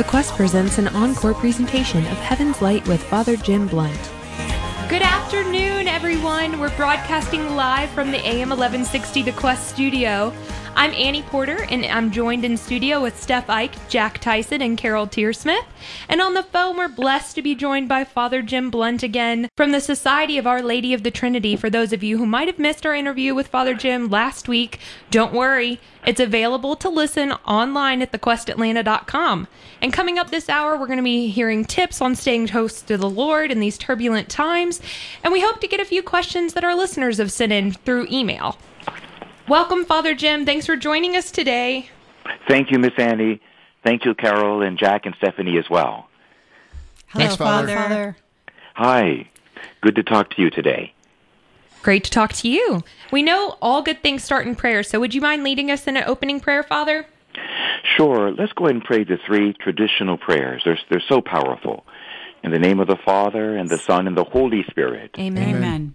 The Quest presents an encore presentation of Heaven's Light with Father Jim Blount. Good afternoon, everyone. We're broadcasting live from the AM 1160 The Quest studio. I'm Annie Porter, and I'm joined in studio with Steph Ike, Jack Tyson, and Carol Tearsmith. And on the phone, we're blessed to be joined by Father Jim Blount again from the Society of Our Lady of the Trinity. For those of you who might have missed our interview with Father Jim last week, don't worry. It's available to listen online at thequestatlanta.com. And coming up this hour, we're going to be hearing tips on staying close to the Lord in these turbulent times. And we hope to get a few questions that our listeners have sent in through email. Welcome, Father Jim. Thanks for joining us today. Thank you, Miss Annie. Thank you, Carol and Jack and Stephanie as well. Hello, Thanks, Father. Father. Hi. Good to talk to you today. Great to talk to you. We know all good things start in prayer, so would you mind leading us in an opening prayer, Father? Sure. Let's go ahead and pray the three traditional prayers. They're, they're so powerful. In the name of the Father, and the Son, and the Holy Spirit. Amen. Amen.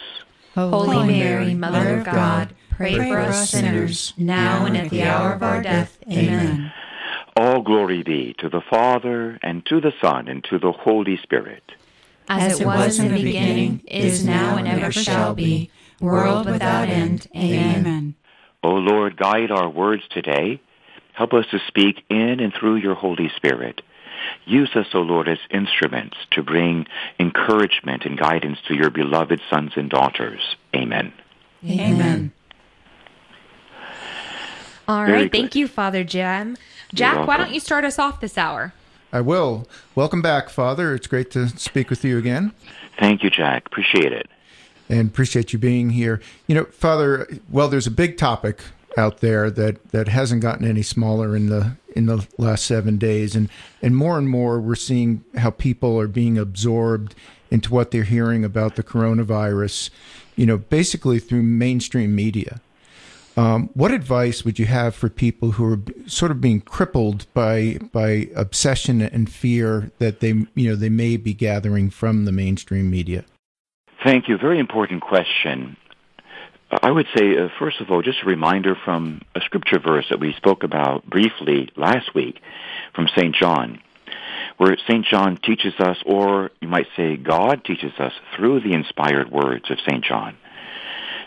Holy Mary, Mother of God, pray for us sinners, now and at the hour of our death. Amen. All glory be to the Father, and to the Son, and to the Holy Spirit. As it was in the beginning, is now, and ever shall be, world without end. Amen. O Lord, guide our words today. Help us to speak in and through your Holy Spirit. Use us, O Lord, as instruments to bring encouragement and guidance to your beloved sons and daughters. Amen. Amen. All Very right. Good. Thank you, Father Jim. Jack, why don't you start us off this hour? I will. Welcome back, Father. It's great to speak with you again. Thank you, Jack. Appreciate it. And appreciate you being here. You know, Father, well, there's a big topic out there that, that hasn't gotten any smaller in the in the last seven days, and and more and more we're seeing how people are being absorbed into what they're hearing about the coronavirus, you know, basically through mainstream media. Um, what advice would you have for people who are sort of being crippled by by obsession and fear that they you know they may be gathering from the mainstream media? Thank you. Very important question. I would say, uh, first of all, just a reminder from a scripture verse that we spoke about briefly last week from St. John, where St. John teaches us, or you might say God teaches us through the inspired words of St. John,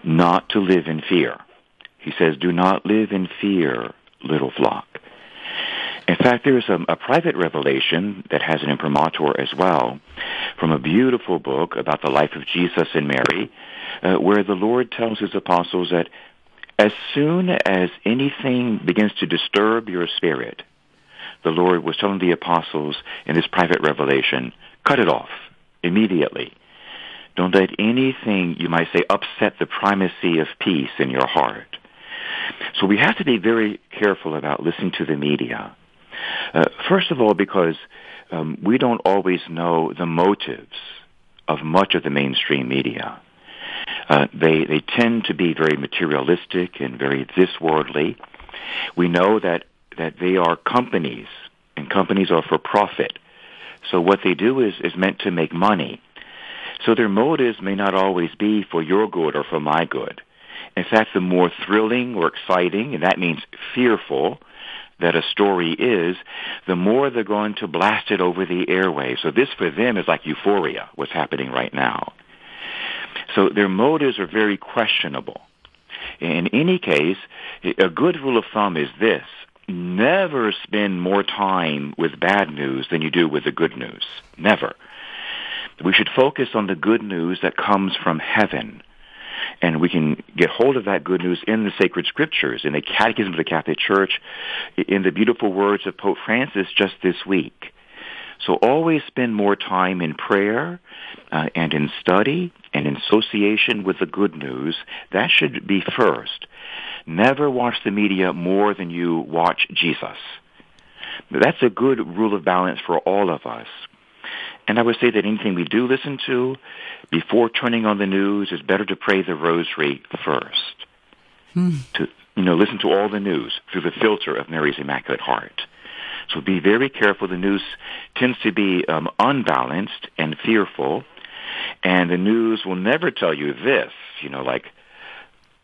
not to live in fear. He says, do not live in fear, little flock. In fact, there is a, a, private revelation that has an imprimatur as well from a beautiful book about the life of Jesus and Mary uh, where the Lord tells his apostles that as soon as anything begins to disturb your spirit, the Lord was telling the apostles in this private revelation, cut it off immediately. Don't let anything, you might say, upset the primacy of peace in your heart. So we have to be very careful about listening to the media. Uh, first of all, because um, we don't always know the motives of much of the mainstream media. Uh, they they tend to be very materialistic and very this worldly. We know that that they are companies, and companies are for profit. So what they do is is meant to make money. So their motives may not always be for your good or for my good. In fact, the more thrilling or exciting, and that means fearful, that a story is, the more they're going to blast it over the airwaves. So this for them is like euphoria, what's happening right now. So their motives are very questionable. In any case, a good rule of thumb is this. Never spend more time with bad news than you do with the good news. Never. We should focus on the good news that comes from heaven. And we can get hold of that good news in the sacred scriptures, in the Catechism of the Catholic Church, in the beautiful words of Pope Francis just this week. So always spend more time in prayer uh, and in study and in association with the good news. That should be first. Never watch the media more than you watch Jesus. That's a good rule of balance for all of us. And I would say that anything we do listen to before turning on the news is better to pray the rosary first. Hmm. To you know, listen to all the news through the filter of Mary's Immaculate Heart. So be very careful. The news tends to be um, unbalanced and fearful, and the news will never tell you this. You know, like,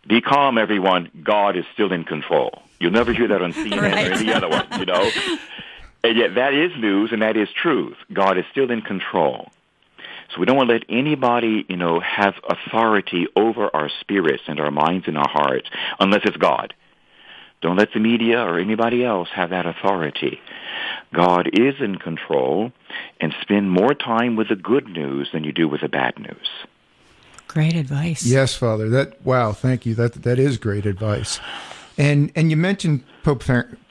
be calm, everyone. God is still in control. You'll never hear that on CNN right. or any other one. You know, and yet that is news and that is truth. God is still in control. So we don't want to let anybody, you know, have authority over our spirits and our minds and our hearts unless it's God. Don't let the media or anybody else have that authority. God is in control and spend more time with the good news than you do with the bad news. Great advice. Yes, Father. That wow, thank you. That that is great advice. And and you mentioned Pope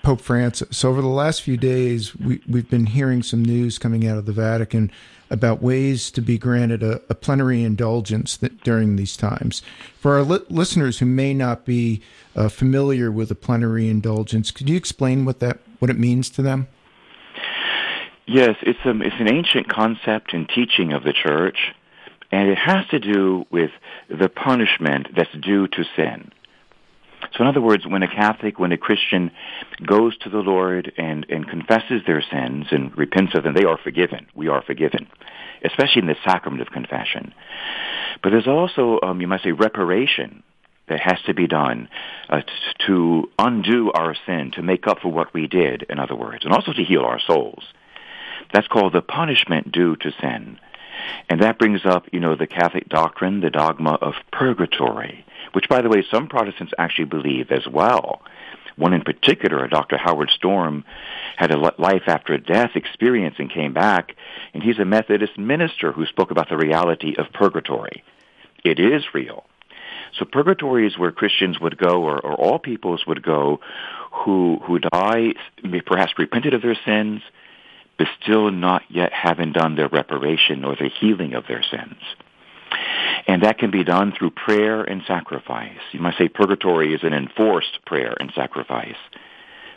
Pope Francis. So over the last few days, we we've been hearing some news coming out of the Vatican about ways to be granted a, a plenary indulgence during these times. For our li- listeners who may not be uh, familiar with a plenary indulgence, could you explain what that what it means to them? Yes, it's a, um, it's an ancient concept and teaching of the Church, and it has to do with the punishment that's due to sin. So, in other words, when a Catholic, when a Christian goes to the Lord and, and confesses their sins and repents of them, they are forgiven. We are forgiven, especially in the sacrament of confession. But there's also, um, you might say, reparation that has to be done uh, t- to undo our sin, to make up for what we did, in other words, and also to heal our souls. That's called the punishment due to sin. And that brings up, you know, the Catholic doctrine, the dogma of purgatory which, by the way, some Protestants actually believe as well. One in particular, Dr. Howard Storm, had a life after death experience and came back, and he's a Methodist minister who spoke about the reality of purgatory. It is real. So purgatory is where Christians would go, or, or all peoples would go, who who die, perhaps repented of their sins, but still not yet having done their reparation or the healing of their sins. And that can be done through prayer and sacrifice. You might say purgatory is an enforced prayer and sacrifice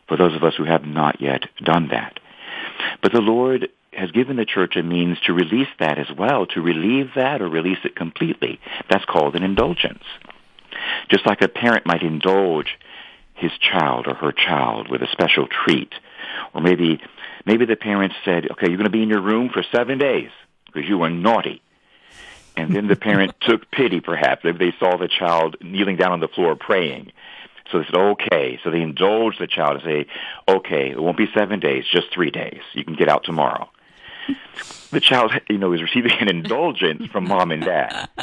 for those of us who have not yet done that. But the Lord has given the church a means to release that as well, to relieve that or release it completely. That's called an indulgence. Just like a parent might indulge his child or her child with a special treat. Or maybe, maybe the parent said, okay, you're going to be in your room for seven days because you were naughty. And then the parent took pity, perhaps, if they saw the child kneeling down on the floor praying. So they said, okay. So they indulged the child and say, okay, it won't be seven days, just three days. You can get out tomorrow. The child, you know, is receiving an indulgence from mom and dad.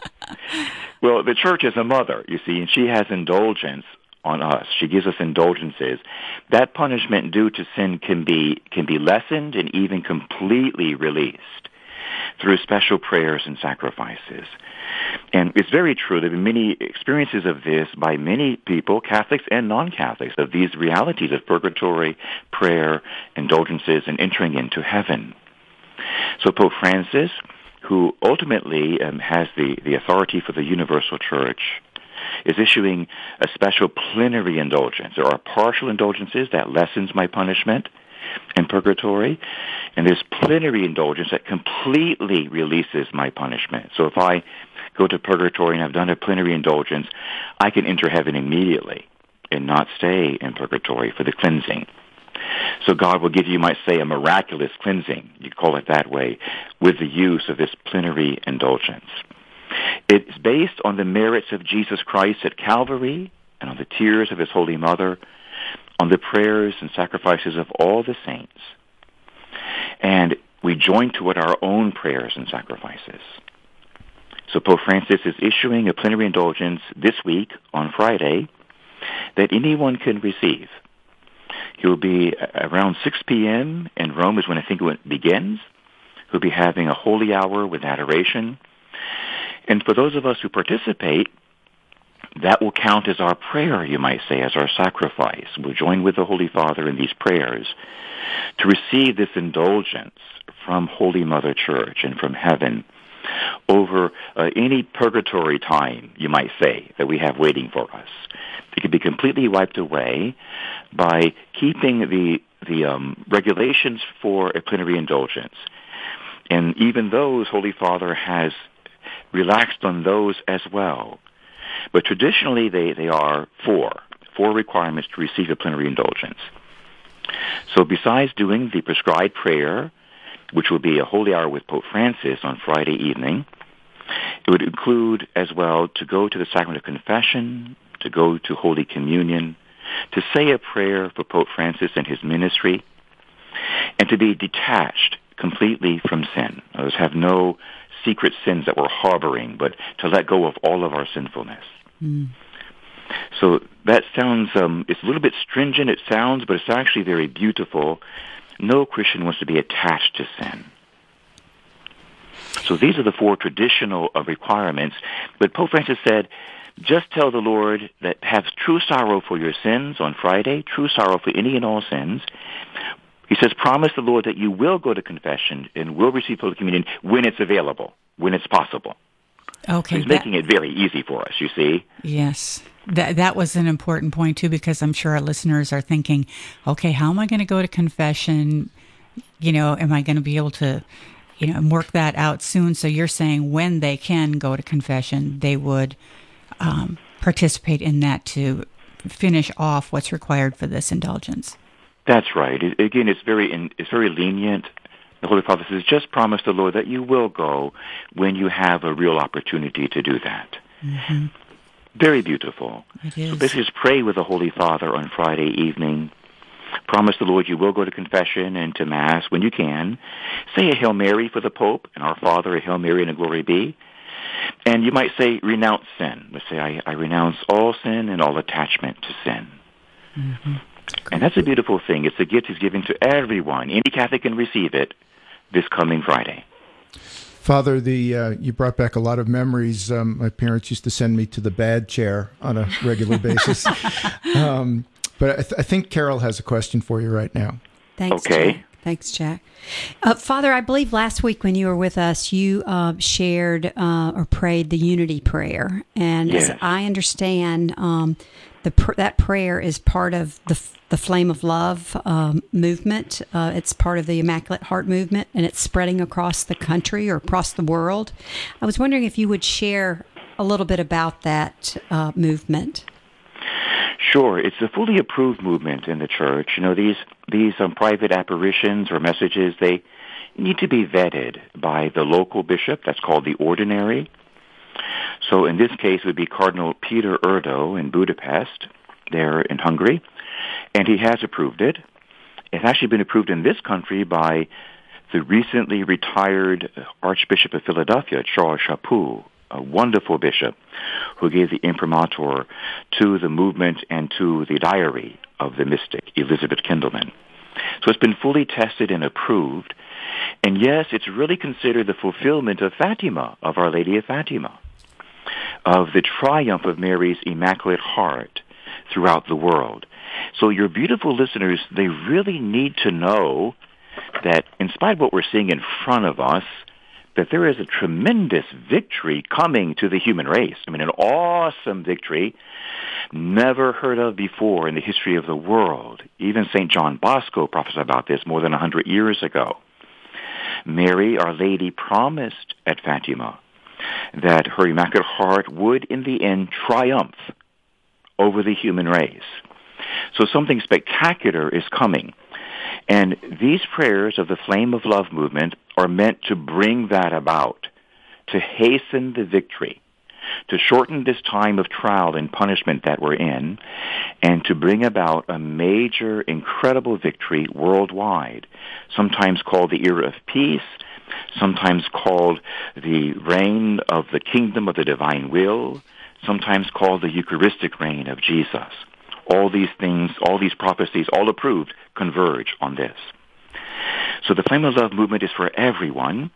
Well, the church is a mother, you see, and she has indulgence on us. She gives us indulgences. That punishment due to sin can be can be lessened and even completely released through special prayers and sacrifices. And it's very true. There have been many experiences of this by many people, Catholics and non-Catholics, of these realities of purgatory, prayer, indulgences, and entering into heaven. So Pope Francis, who ultimately um, has the, the authority for the universal church, is issuing a special plenary indulgence. There are partial indulgences that lessens my punishment, in purgatory, and there's plenary indulgence that completely releases my punishment. So if I go to purgatory and I've done a plenary indulgence, I can enter heaven immediately and not stay in purgatory for the cleansing. So God will give you, you might say, a miraculous cleansing, you call it that way, with the use of this plenary indulgence. It's based on the merits of Jesus Christ at Calvary and on the tears of his Holy Mother on the prayers and sacrifices of all the saints. And we join to it our own prayers and sacrifices. So Pope Francis is issuing a plenary indulgence this week on Friday that anyone can receive. He'll be around 6 p.m. in Rome is when I think it begins. He'll be having a holy hour with adoration. And for those of us who participate, that will count as our prayer, you might say, as our sacrifice. We'll join with the Holy Father in these prayers to receive this indulgence from Holy Mother Church and from heaven over uh, any purgatory time, you might say, that we have waiting for us. It can be completely wiped away by keeping the the um, regulations for a plenary indulgence. And even those, Holy Father has relaxed on those as well. But traditionally, they, they are four, four requirements to receive a plenary indulgence. So besides doing the prescribed prayer, which will be a holy hour with Pope Francis on Friday evening, it would include as well to go to the sacrament of confession, to go to Holy Communion, to say a prayer for Pope Francis and his ministry, and to be detached completely from sin. Others have no secret sins that we're harboring, but to let go of all of our sinfulness. Mm. So that sounds, um, it's a little bit stringent, it sounds, but it's actually very beautiful. No Christian wants to be attached to sin. So these are the four traditional uh, requirements. But Pope Francis said, just tell the Lord that have true sorrow for your sins on Friday, true sorrow for any and all sins. He says, promise the Lord that you will go to confession and will receive Holy Communion when it's available, when it's possible. Okay. He's that, making it very easy for us, you see. Yes. That that was an important point too because I'm sure our listeners are thinking, okay, how am I going to go to confession? You know, am I going to be able to you know, work that out soon. So you're saying when they can go to confession, they would um, participate in that to finish off what's required for this indulgence. That's right. It, again, it's very in, it's very lenient. The Holy Father says, just promise the Lord that you will go when you have a real opportunity to do that. Mm-hmm. Very beautiful. It is. So this is pray with the Holy Father on Friday evening. Promise the Lord you will go to confession and to Mass when you can. Say a Hail Mary for the Pope and our Father, a Hail Mary and a Glory be. And you might say, renounce sin. Let's say, I, I renounce all sin and all attachment to sin. Mm-hmm. And that's a beautiful thing. It's a gift he's giving to everyone. Any Catholic can receive it this coming Friday. Father, the uh, you brought back a lot of memories. Um, my parents used to send me to the bad chair on a regular basis. Um, but I, th- I, think Carol has a question for you right now. Thanks. Okay. Jack. Thanks, Jack. Uh, Father, I believe last week when you were with us, you uh, shared uh, or prayed the Unity Prayer, and yes. as I understand, um, the that prayer is part of the the Flame of Love um, movement. Uh, it's part of the Immaculate Heart movement, and it's spreading across the country or across the world. I was wondering if you would share a little bit about that uh, movement. Sure, it's a fully approved movement in the church. You know, these these um, private apparitions or messages they need to be vetted by the local bishop. That's called the ordinary. So in this case, it would be Cardinal Peter Erdo in Budapest, there in Hungary, and he has approved it. It's actually been approved in this country by the recently retired uh, Archbishop of Philadelphia, Charles Chaput, a wonderful bishop who gave the imprimatur to the movement and to the diary of the mystic, Elizabeth Kindelmann. So it's been fully tested and approved. And yes, it's really considered the fulfillment of Fatima, of Our Lady of Fatima, of the triumph of Mary's Immaculate Heart throughout the world. So your beautiful listeners, they really need to know that in spite of what we're seeing in front of us, that there is a tremendous victory coming to the human race. I mean, an awesome victory never heard of before in the history of the world. Even St. John Bosco prophesied about this more than a hundred years ago. Mary, Our Lady, promised at Fatima that her Immaculate Heart would in the end triumph over the human race. So something spectacular is coming. And these prayers of the Flame of Love movement are meant to bring that about, to hasten the victory, to shorten this time of trial and punishment that we're in, and to bring about a major, incredible victory worldwide, sometimes called the era of peace, sometimes called the reign of the kingdom of the divine will, sometimes called the Eucharistic reign of Jesus all these things, all these prophecies, all approved, converge on this. So the Flame of Love movement is for everyone.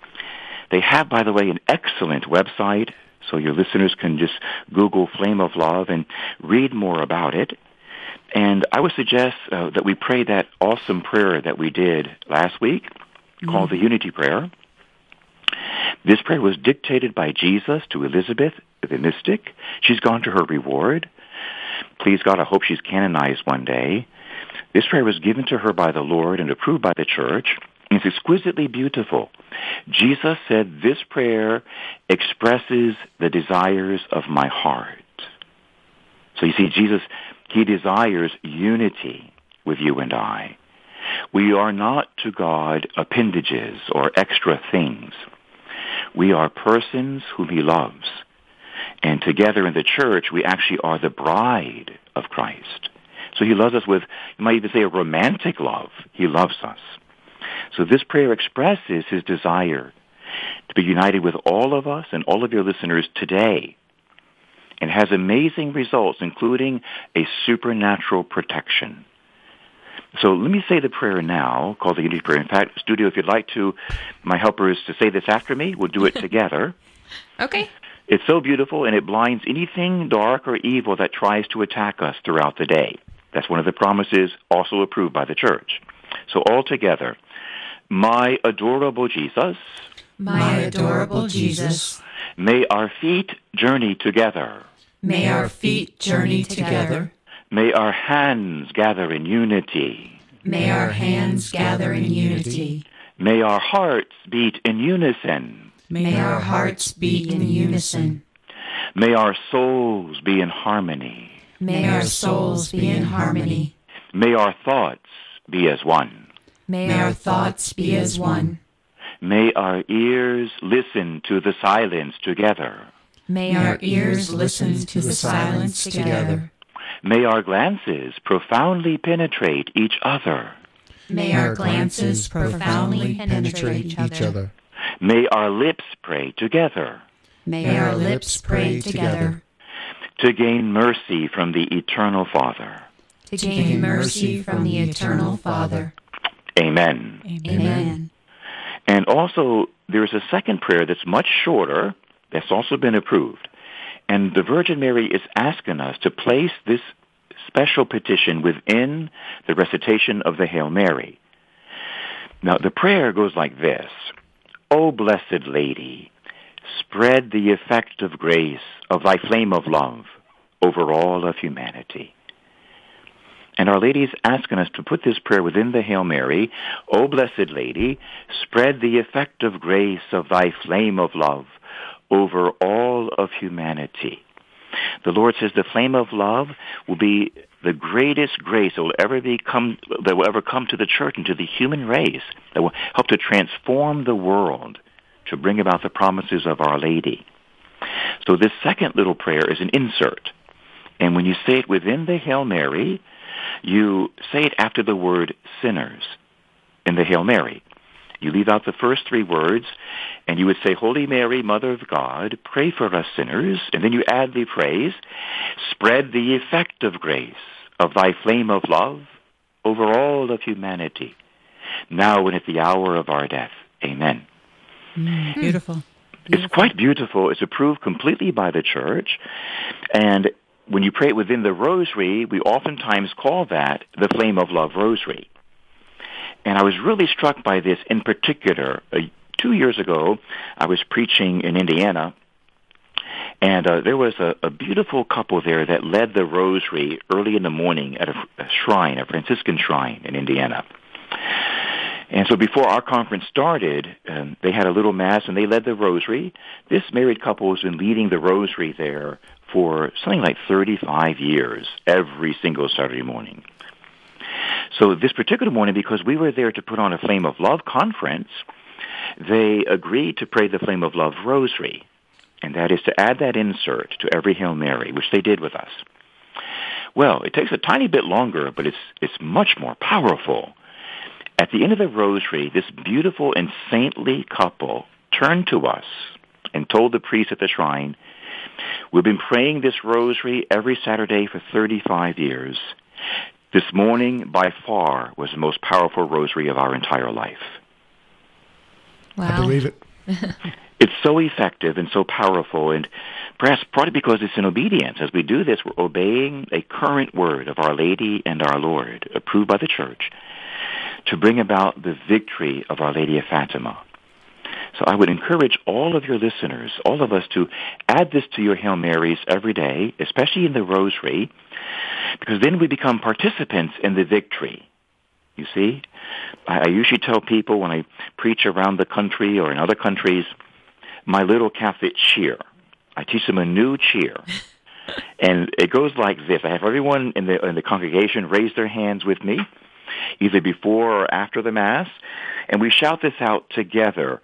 They have, by the way, an excellent website, so your listeners can just Google Flame of Love and read more about it. And I would suggest uh, that we pray that awesome prayer that we did last week mm-hmm. called the Unity Prayer. This prayer was dictated by Jesus to Elizabeth, the mystic. She's gone to her reward Please God, I hope she's canonized one day. This prayer was given to her by the Lord and approved by the church. It's exquisitely beautiful. Jesus said, this prayer expresses the desires of my heart. So you see, Jesus, he desires unity with you and I. We are not to God appendages or extra things. We are persons whom he loves. And together in the church, we actually are the bride of Christ. So he loves us with, you might even say, a romantic love. He loves us. So this prayer expresses his desire to be united with all of us and all of your listeners today and has amazing results, including a supernatural protection. So let me say the prayer now, called the Unity Prayer. In fact, studio, if you'd like to, my helper is to say this after me. We'll do it together. okay. It's so beautiful, and it blinds anything dark or evil that tries to attack us throughout the day. That's one of the promises also approved by the church. So all together, my adorable Jesus, My adorable Jesus, may our feet journey together. may our feet journey together. May our hands gather in unity. May our hands gather in unity. May our hearts beat in unison. May our hearts beat in unison. May our souls be in harmony. May our souls be in harmony. May our thoughts be as one. May, our thoughts be as one. May our ears listen to the silence together. may our ears listen to the silence together. May our glances profoundly penetrate each other. May our glances profoundly penetrate each other. May our lips pray together May our lips pray together to gain mercy from the eternal Father. to gain mercy from the eternal Father. Amen. Amen. And also, there's a second prayer that's much shorter that's also been approved. And the Virgin Mary is asking us to place this special petition within the recitation of the Hail Mary. Now, the prayer goes like this. O blessed Lady, spread the effect of grace of thy flame of love over all of humanity. And Our Lady is asking us to put this prayer within the Hail Mary. O blessed Lady, spread the effect of grace of thy flame of love over all of humanity. The Lord says the flame of love will be the greatest grace that will ever be come, that will ever come to the church and to the human race that will help to transform the world to bring about the promises of Our Lady. So this second little prayer is an insert. And when you say it within the Hail Mary, you say it after the word sinners in the Hail Mary. You leave out the first three words, and you would say, Holy Mary, Mother of God, pray for us sinners. And then you add the phrase, spread the effect of grace of thy flame of love over all of humanity, now and at the hour of our death. Amen. Hmm. Beautiful. It's quite beautiful. It's approved completely by the church. And when you pray it within the rosary, we oftentimes call that the Flame of Love Rosary. And I was really struck by this in particular. Uh, two years ago, I was preaching in Indiana, and uh, there was a, a beautiful couple there that led the rosary early in the morning at a, a shrine, a Franciscan shrine in Indiana. And so before our conference started, um, they had a little mass and they led the rosary. This married couple has been leading the rosary there for something like 35 years, every single Saturday morning. So this particular morning, because we were there to put on a Flame of Love conference, they agreed to pray the Flame of Love rosary. And that is to add that insert to every Hail Mary, which they did with us. Well, it takes a tiny bit longer, but it's, it's much more powerful. At the end of the rosary, this beautiful and saintly couple turned to us and told the priest at the shrine, We've been praying this rosary every Saturday for 35 years. This morning, by far, was the most powerful rosary of our entire life. Wow. I believe it. It's so effective and so powerful, and perhaps partly because it's in obedience. As we do this, we're obeying a current word of Our Lady and our Lord, approved by the Church, to bring about the victory of Our Lady of Fatima. So I would encourage all of your listeners, all of us, to add this to your Hail Marys every day, especially in the Rosary, because then we become participants in the victory. You see? I, usually tell people when I preach around the country or in other countries, my little Catholic cheer. I teach them a new cheer. and it goes like this. I have everyone in the, in the congregation raise their hands with me, either before or after the Mass, and we shout this out together.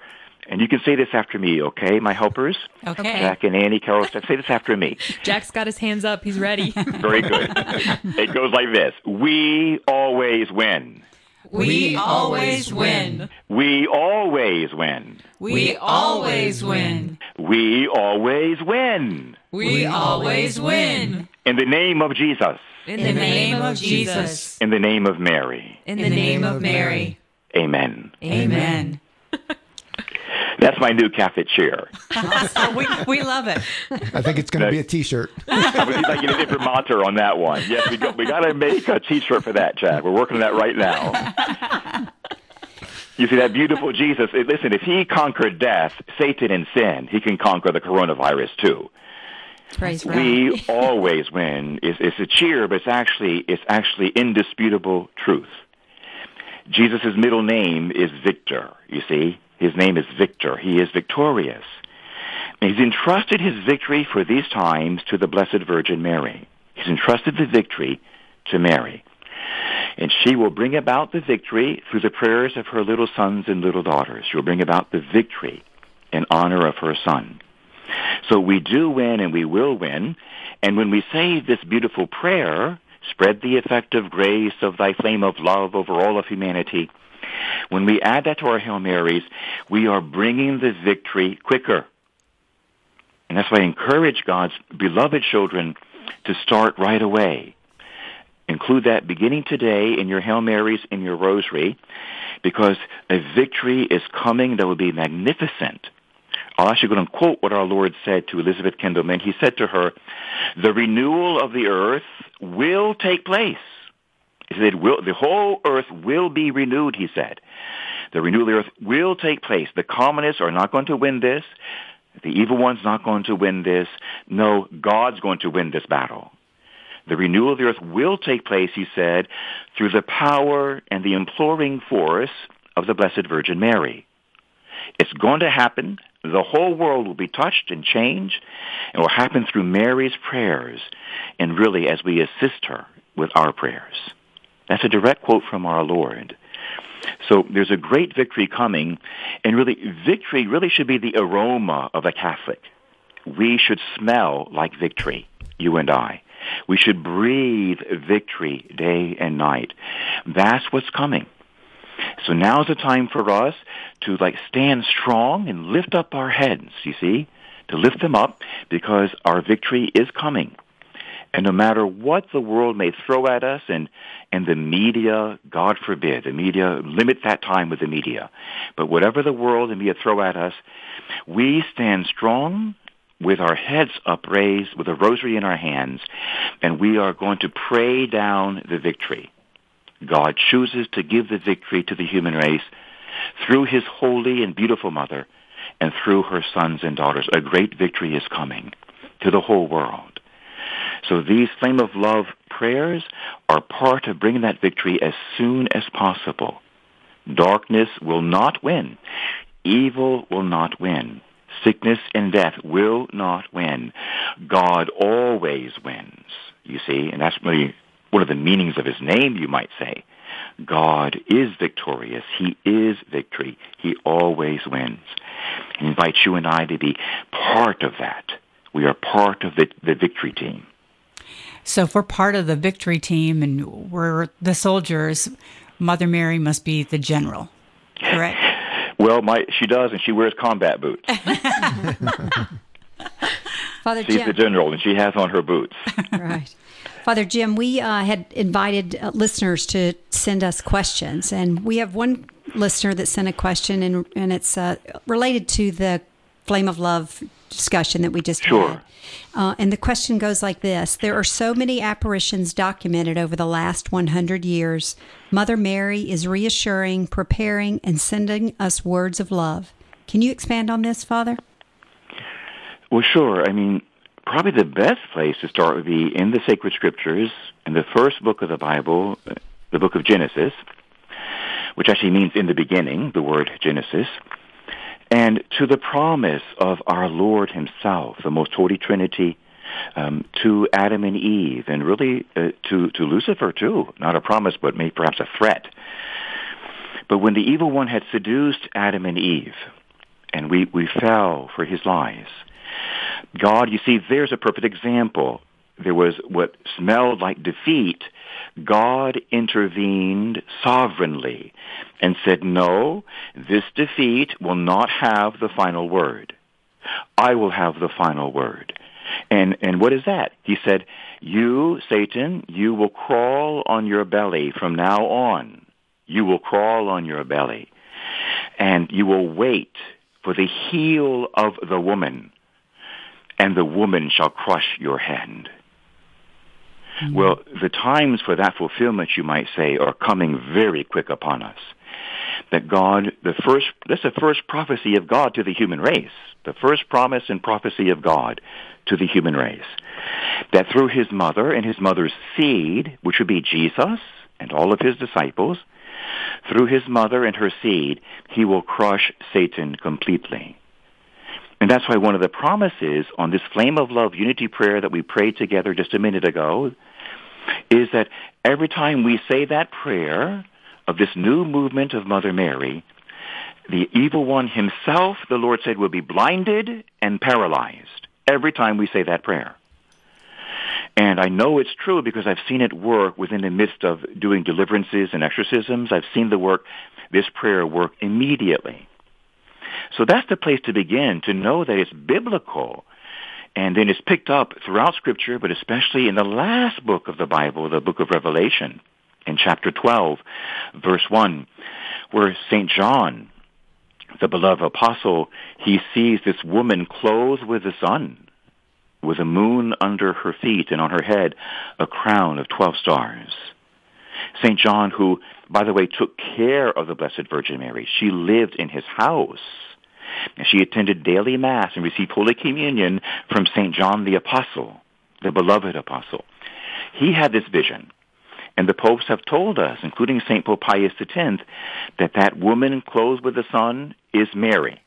And you can say this after me, okay, my helpers? Okay. Jack and Annie, Carol, say this after me. Jack's got his hands up. He's ready. Very good. it goes like this. We always win. We always win. We always win. We always win. We always win. We always win. In the name of Jesus. In the name of Jesus. In the name of Mary. In the name of Mary. Amen. Amen. That's my new Catholic cheer. we, we love it. I think it's going to be a T-shirt. I would like get a different monitor on that one. Yes, we got, we got to make a T-shirt for that, Chad. We're working on that right now. You see that beautiful Jesus. Listen, if he conquered death, Satan, and sin, he can conquer the coronavirus too. Praise we God. always win. It's, it's a cheer, but it's actually it's actually indisputable truth. Jesus' middle name is Victor. You see, his name is Victor. He is victorious. He's entrusted his victory for these times to the Blessed Virgin Mary. He's entrusted the victory to Mary. And she will bring about the victory through the prayers of her little sons and little daughters. She will bring about the victory in honor of her son. So we do win and we will win. And when we say this beautiful prayer, spread the effect of grace of thy flame of love over all of humanity, when we add that to our Hail Marys, we are bringing the victory quicker. And that's why I encourage God's beloved children to start right away. Include that beginning today in your Hail Marys, in your Rosary, because a victory is coming that will be magnificent. I'll actually go and quote what our Lord said to Elizabeth Kindelmann. He said to her, the renewal of the earth will take place. He said, will, the whole earth will be renewed, he said. The renewal of the earth will take place. The communists are not going to win this. The evil one's not going to win this. No, God's going to win this battle. The renewal of the earth will take place, he said, through the power and the imploring force of the Blessed Virgin Mary. It's going to happen. The whole world will be touched and changed. It will happen through Mary's prayers and really as we assist her with our prayers. That's a direct quote from our Lord. So there's a great victory coming, and really, victory really should be the aroma of a Catholic. We should smell like victory, you and I. We should breathe victory day and night. That's what's coming. So now's the time for us to like stand strong and lift up our heads, you see, to lift them up because our victory is coming. And no matter what the world may throw at us and, and the media, God forbid, the media, limit that time with the media. But whatever the world and media throw at us, we stand strong with our heads upraised, with a rosary in our hands, and we are going to pray down the victory. God chooses to give the victory to the human race through his holy and beautiful mother and through her sons and daughters. A great victory is coming to the whole world. So these flame of love prayers are part of bringing that victory as soon as possible. Darkness will not win. Evil will not win. Sickness and death will not win. God always wins, you see, and that's really one of the meanings of his name, you might say. God is victorious. He is victory. He always wins. He invites you and I to be part of that. We are part of the, the victory team. So if we're part of the victory team and we're the soldiers, Mother Mary must be the general, correct? Well, my she does, and she wears combat boots. Father She's Jim. the general, and she has on her boots. right. Father Jim, we uh, had invited uh, listeners to send us questions, and we have one listener that sent a question, and, and it's uh, related to the Flame of Love discussion that we just Sure. had. Uh, and the question goes like this There are so many apparitions documented over the last 100 years. Mother Mary is reassuring, preparing, and sending us words of love. Can you expand on this, Father? Well, sure. I mean, probably the best place to start would be in the sacred scriptures, in the first book of the Bible, the book of Genesis, which actually means in the beginning, the word Genesis, and to the promise of our Lord Himself, the most holy Trinity, um, to Adam and Eve, and really uh, to to Lucifer too. Not a promise, but maybe perhaps a threat. But when the evil one had seduced Adam and Eve, and we, we fell for his lies, God, you see, there's a perfect example. There was what smelled like defeat. God intervened sovereignly and said, no, this defeat will not have the final word. I will have the final word. And, and what is that? He said, you, Satan, you will crawl on your belly from now on. You will crawl on your belly. And you will wait for the heel of the woman and the woman shall crush your hand. Mm-hmm. Well, the times for that fulfillment, you might say, are coming very quick upon us. That God, the first, this is the first prophecy of God to the human race. The first promise and prophecy of God to the human race. That through his mother and his mother's seed, which would be Jesus and all of his disciples, through his mother and her seed, he will crush Satan completely. And that's why one of the promises on this flame of love unity prayer that we prayed together just a minute ago is that every time we say that prayer of this new movement of Mother Mary, the evil one himself, the Lord said, will be blinded and paralyzed every time we say that prayer. And I know it's true because I've seen it work within the midst of doing deliverances and exorcisms. I've seen the work, this prayer work immediately. So that's the place to begin, to know that it's biblical. And then it's picked up throughout Scripture, but especially in the last book of the Bible, the book of Revelation, in chapter 12, verse 1, where St. John, the beloved apostle, he sees this woman clothed with the sun, with a moon under her feet, and on her head a crown of 12 stars. St. John, who, by the way, took care of the Blessed Virgin Mary, she lived in his house she attended daily Mass and received Holy Communion from St. John the Apostle, the beloved apostle. He had this vision. And the popes have told us, including St. Pope Pius X, that that woman clothed with the sun is Mary,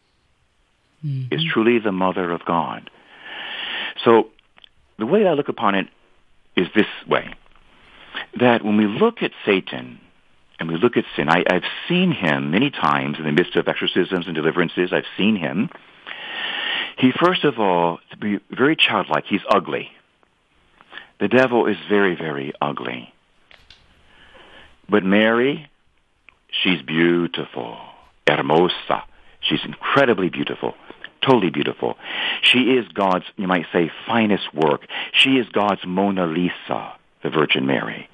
mm-hmm. is truly the mother of God. So the way I look upon it is this way, that when we look at Satan, and we look at sin, I, I've seen him many times in the midst of exorcisms and deliverances. I've seen him. He, first of all, to be very childlike, he's ugly. The devil is very, very ugly. But Mary, she's beautiful. Hermosa. She's incredibly beautiful. Totally beautiful. She is God's, you might say, finest work. She is God's Mona Lisa, the Virgin Mary.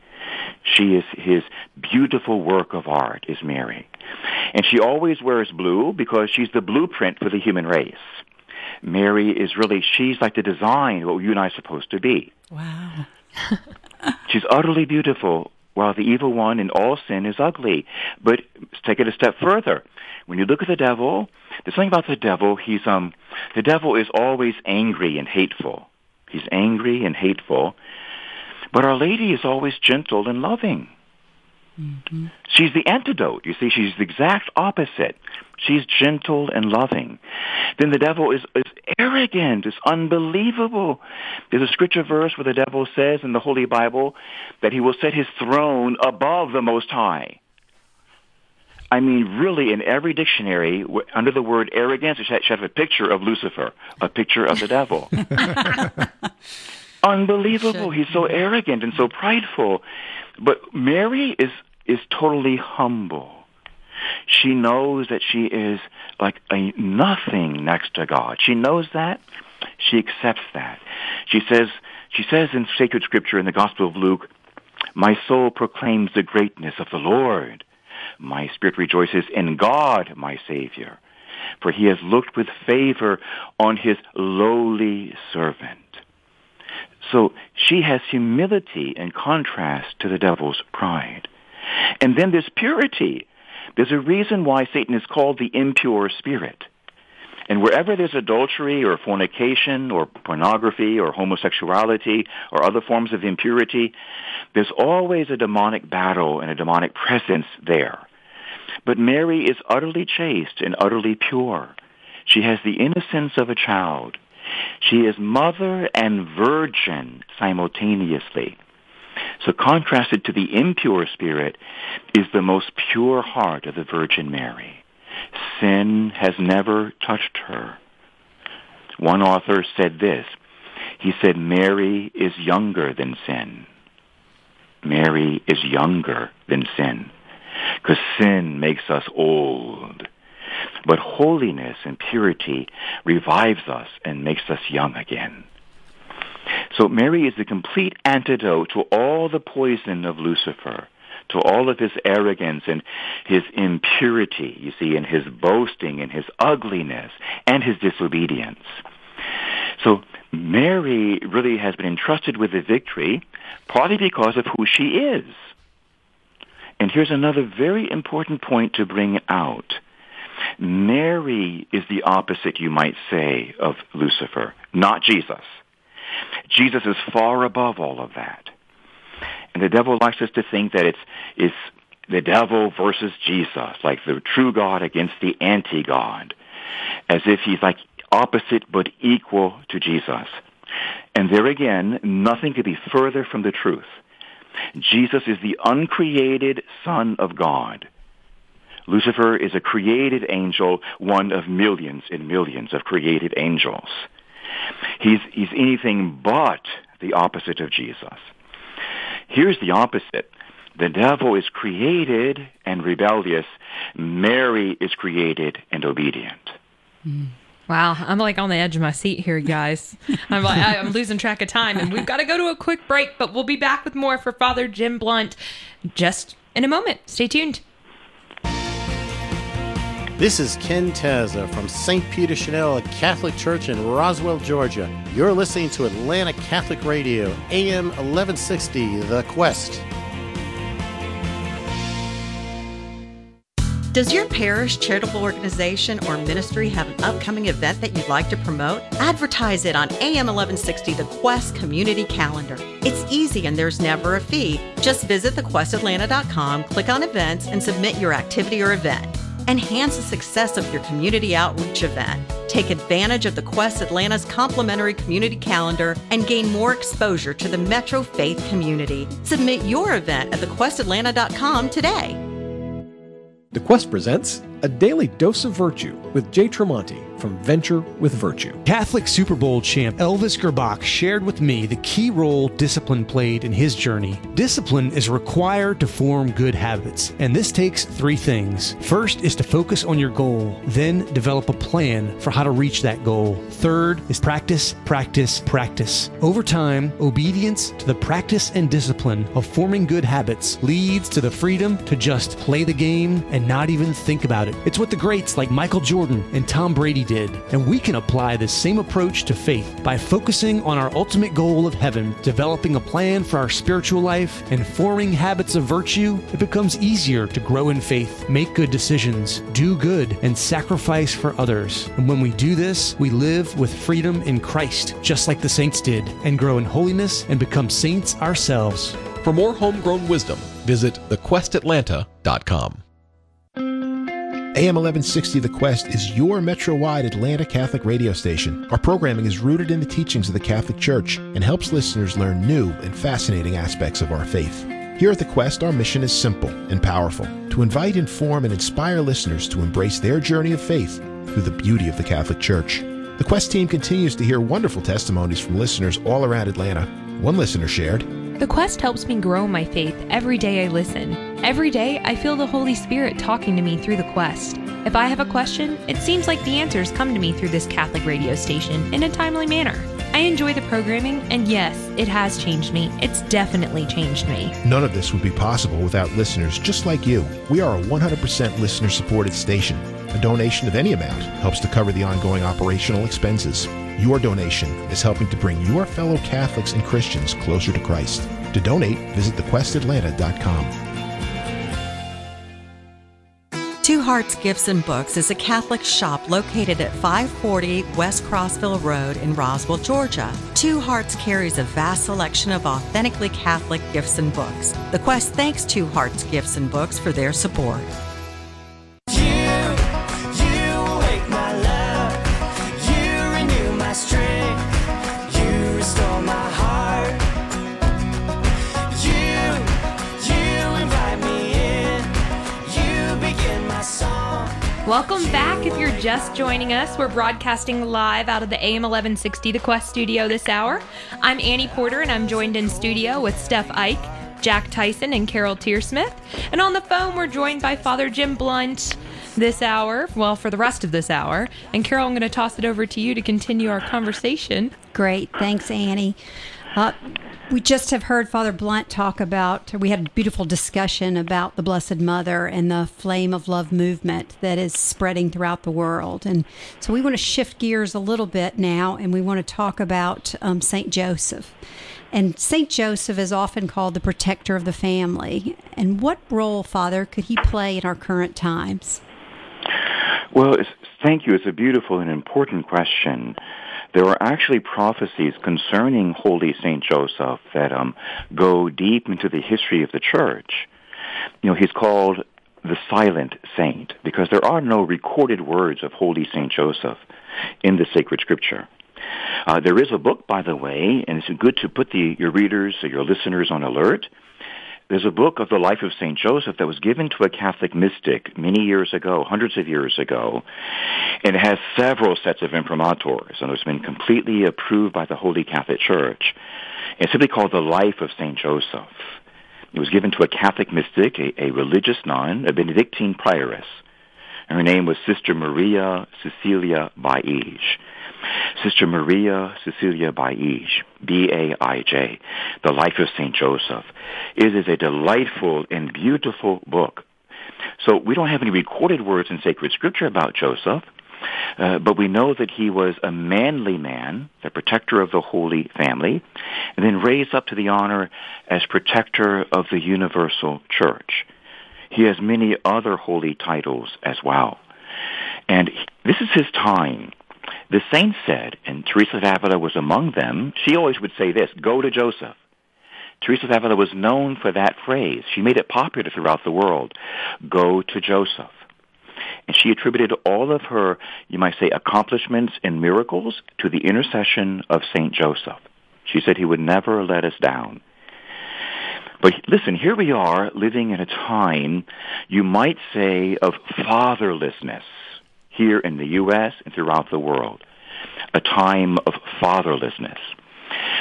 She is his beautiful work of art, is Mary. And she always wears blue because she's the blueprint for the human race. Mary is really, she's like the design, what you and I are supposed to be. Wow. she's utterly beautiful, while the evil one in all sin is ugly. But let's take it a step further. When you look at the devil, there's something about the devil. He's um, the devil is always angry and hateful. He's angry and hateful, but Our Lady is always gentle and loving. Mm-hmm. She's the antidote. You see, she's the exact opposite. She's gentle and loving. Then the devil is, is arrogant, is unbelievable. There's a scripture verse where the devil says in the Holy Bible that he will set his throne above the Most High. I mean, really, in every dictionary, under the word arrogance, it should have a picture of Lucifer, a picture of the devil. Unbelievable. He's so arrogant and so prideful. But Mary is, is totally humble. She knows that she is like a nothing next to God. She knows that. She accepts that. She says, she says in sacred scripture in the Gospel of Luke, my soul proclaims the greatness of the Lord. My spirit rejoices in God, my Savior, for he has looked with favor on his lowly servant. So she has humility in contrast to the devil's pride. And then there's purity. There's a reason why Satan is called the impure spirit. And wherever there's adultery or fornication or pornography or homosexuality or other forms of impurity, there's always a demonic battle and a demonic presence there. But Mary is utterly chaste and utterly pure. She has the innocence of a child. She is mother and virgin simultaneously. So contrasted to the impure spirit is the most pure heart of the Virgin Mary. Sin has never touched her. One author said this. He said, Mary is younger than sin. Mary is younger than sin. Because sin makes us old. But holiness and purity revives us and makes us young again. So Mary is the complete antidote to all the poison of Lucifer, to all of his arrogance and his impurity, you see, and his boasting and his ugliness and his disobedience. So Mary really has been entrusted with the victory partly because of who she is. And here's another very important point to bring out. Mary is the opposite, you might say, of Lucifer, not Jesus. Jesus is far above all of that. And the devil likes us to think that it's, it's the devil versus Jesus, like the true God against the anti-God, as if he's like opposite but equal to Jesus. And there again, nothing could be further from the truth. Jesus is the uncreated Son of God. Lucifer is a created angel, one of millions and millions of created angels. He's, he's anything but the opposite of Jesus. Here's the opposite. The devil is created and rebellious. Mary is created and obedient. Hmm. Wow, I'm like on the edge of my seat here, guys. I'm like I'm losing track of time, and we've got to go to a quick break. But we'll be back with more for Father Jim Blount just in a moment. Stay tuned. This is Ken Tazza from St. Peter Chanel Catholic Church in Roswell, Georgia. You're listening to Atlanta Catholic Radio, AM 1160, The Quest. Does your parish, charitable organization, or ministry have an upcoming event that you'd like to promote? Advertise it on AM 1160 The Quest Community Calendar. It's easy and there's never a fee. Just visit thequestatlanta.com, click on events, and submit your activity or event. Enhance the success of your community outreach event. Take advantage of the Quest Atlanta's complimentary community calendar and gain more exposure to the Metro faith community. Submit your event at thequestatlanta.com today. The Quest presents A Daily Dose of Virtue with Jay Tremonti from Venture with Virtue. Catholic Super Bowl champ Elvis Grbac shared with me the key role discipline played in his journey. Discipline is required to form good habits, and this takes three things. First is to focus on your goal, then develop a plan for how to reach that goal. Third is practice, practice, practice. Over time, obedience to the practice and discipline of forming good habits leads to the freedom to just play the game and not even think about it. It's what the greats like Michael Jordan and Tom Brady did, and we can apply this same approach to faith by focusing on our ultimate goal of heaven, developing a plan for our spiritual life, and forming habits of virtue. It becomes easier to grow in faith, make good decisions, do good, and sacrifice for others. And when we do this, we live with freedom in Christ, just like the saints did, and grow in holiness and become saints ourselves. For more homegrown wisdom, visit thequestatlanta.com. AM 1160 The Quest is your metro wide Atlanta Catholic radio station. Our programming is rooted in the teachings of the Catholic Church and helps listeners learn new and fascinating aspects of our faith. Here at The Quest, our mission is simple and powerful to invite, inform, and inspire listeners to embrace their journey of faith through the beauty of the Catholic Church. The Quest team continues to hear wonderful testimonies from listeners all around Atlanta. One listener shared, The Quest helps me grow my faith every day I listen. Every day I feel the Holy Spirit talking to me through the Quest. If I have a question, it seems like the answers come to me through this Catholic radio station in a timely manner. I enjoy the programming, and yes, it has changed me. It's definitely changed me. None of this would be possible without listeners just like you. We are a 100% listener supported station. A donation of any amount helps to cover the ongoing operational expenses. Your donation is helping to bring your fellow Catholics and Christians closer to Christ. To donate, visit thequestatlanta.com. Two Hearts Gifts and Books is a Catholic shop located at 540 West Crossville Road in Roswell, Georgia. Two Hearts carries a vast selection of authentically Catholic gifts and books. The Quest thanks Two Hearts Gifts and Books for their support. Welcome back. If you're just joining us, we're broadcasting live out of the AM 1160 The Quest studio this hour. I'm Annie Porter, and I'm joined in studio with Steph Ike, Jack Tyson, and Carol Tearsmith. And on the phone, we're joined by Father Jim Blount this hour, well, for the rest of this hour. And Carol, I'm going to toss it over to you to continue our conversation. Great. Thanks, Annie. Uh, we just have heard Father Blount talk about, we had a beautiful discussion about the Blessed Mother and the flame of love movement that is spreading throughout the world. And so we want to shift gears a little bit now and we want to talk about um, St. Joseph. And St. Joseph is often called the protector of the family. And what role, Father, could he play in our current times? Well, thank you. It's a beautiful and important question there are actually prophecies concerning Holy Saint Joseph that um, go deep into the history of the church. You know, he's called the silent saint because there are no recorded words of Holy Saint Joseph in the sacred scripture. Uh, there is a book, by the way, and it's good to put the, your readers or your listeners on alert. There's a book of the life of St. Joseph that was given to a Catholic mystic many years ago, hundreds of years ago, and it has several sets of imprimaturs, and it's been completely approved by the Holy Catholic Church. It's simply called The Life of St. Joseph. It was given to a Catholic mystic, a, a religious nun, a Benedictine prioress. Her name was Sister Maria Cecilia Baij. Sister Maria Cecilia Baij, B-A-I-J, The Life of St. Joseph. It is a delightful and beautiful book. So we don't have any recorded words in sacred scripture about Joseph, uh, but we know that he was a manly man, the protector of the Holy Family, and then raised up to the honor as protector of the universal church. He has many other holy titles as well. And this is his time the saints said, and Teresa of Avila was among them, she always would say this, go to Joseph. Teresa of Avila was known for that phrase. She made it popular throughout the world. Go to Joseph. And she attributed all of her, you might say, accomplishments and miracles to the intercession of St. Joseph. She said he would never let us down. But listen, here we are living in a time, you might say, of fatherlessness here in the U.S. and throughout the world, a time of fatherlessness,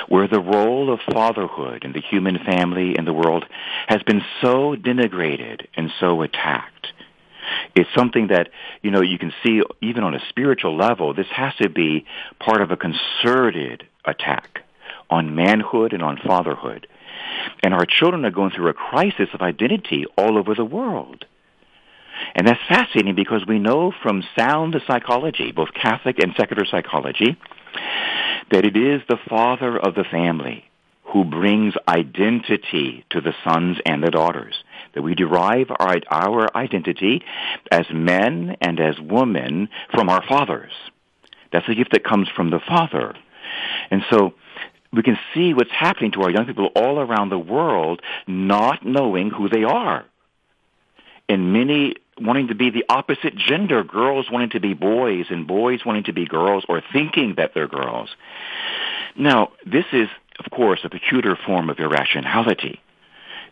where the role of fatherhood in the human family and the world has been so denigrated and so attacked. It's something that, you know, you can see even on a spiritual level, this has to be part of a concerted attack on manhood and on fatherhood. And our children are going through a crisis of identity all over the world. And that's fascinating because we know from sound psychology, both Catholic and secular psychology, that it is the father of the family who brings identity to the sons and the daughters. That we derive our, our identity as men and as women from our fathers. That's a gift that comes from the father. And so we can see what's happening to our young people all around the world not knowing who they are. In many wanting to be the opposite gender, girls wanting to be boys and boys wanting to be girls or thinking that they're girls. Now, this is, of course, a peculiar form of irrationality.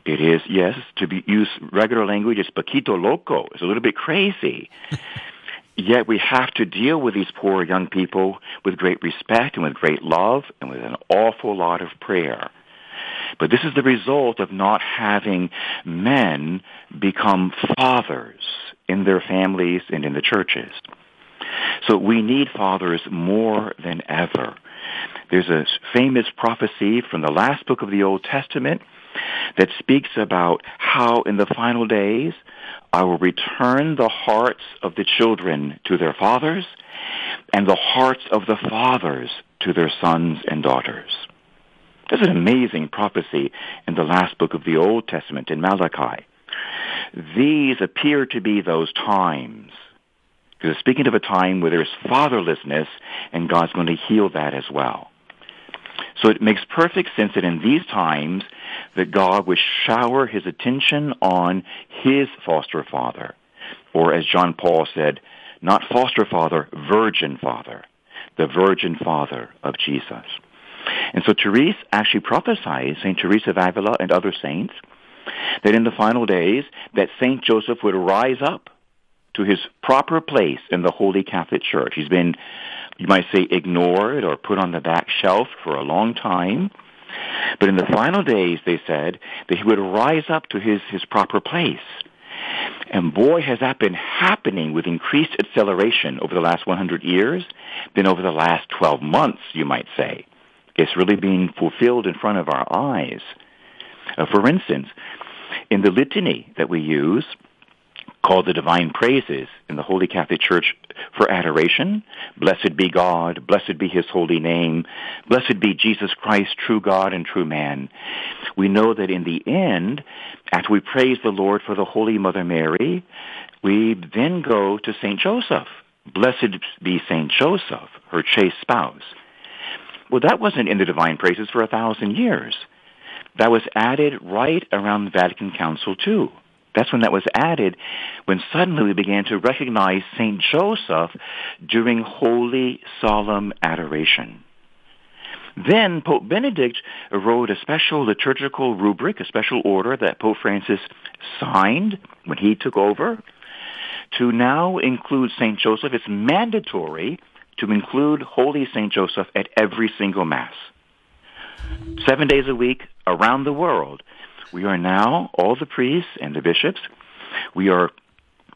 It is, yes, to be, use regular language, it's poquito loco. It's a little bit crazy. Yet we have to deal with these poor young people with great respect and with great love and with an awful lot of prayer. But this is the result of not having men become fathers in their families and in the churches. So we need fathers more than ever. There's a famous prophecy from the last book of the Old Testament that speaks about how in the final days I will return the hearts of the children to their fathers and the hearts of the fathers to their sons and daughters. There's an amazing prophecy in the last book of the Old Testament in Malachi. these appear to be those times. Because speaking of a time where there's fatherlessness, and God's going to heal that as well. So it makes perfect sense that in these times that God would shower his attention on his foster father. Or as John Paul said, not foster father, virgin father. The virgin father of Jesus. And so Therese actually prophesied, St. Teresa of Avila and other saints, that in the final days that St. Joseph would rise up to his proper place in the Holy Catholic Church. He's been, you might say, ignored or put on the back shelf for a long time. But in the final days, they said that he would rise up to his, his proper place. And boy, has that been happening with increased acceleration over the last 100 years than over the last 12 months, you might say. It's really being fulfilled in front of our eyes. Uh, for instance, in the litany that we use, called the Divine Praises in the Holy Catholic Church for adoration. Blessed be God, blessed be his holy name, blessed be Jesus Christ, true God and true man. We know that in the end, after we praise the Lord for the Holy Mother Mary, we then go to St. Joseph. Blessed be St. Joseph, her chaste spouse. Well, that wasn't in the Divine Praises for a thousand years. That was added right around the Vatican Council, too. That's when that was added, when suddenly we began to recognize St. Joseph during holy, solemn adoration. Then Pope Benedict wrote a special liturgical rubric, a special order that Pope Francis signed when he took over to now include St. Joseph. It's mandatory to include Holy St. Joseph at every single Mass. Seven days a week around the world, we are now, all the priests and the bishops, we are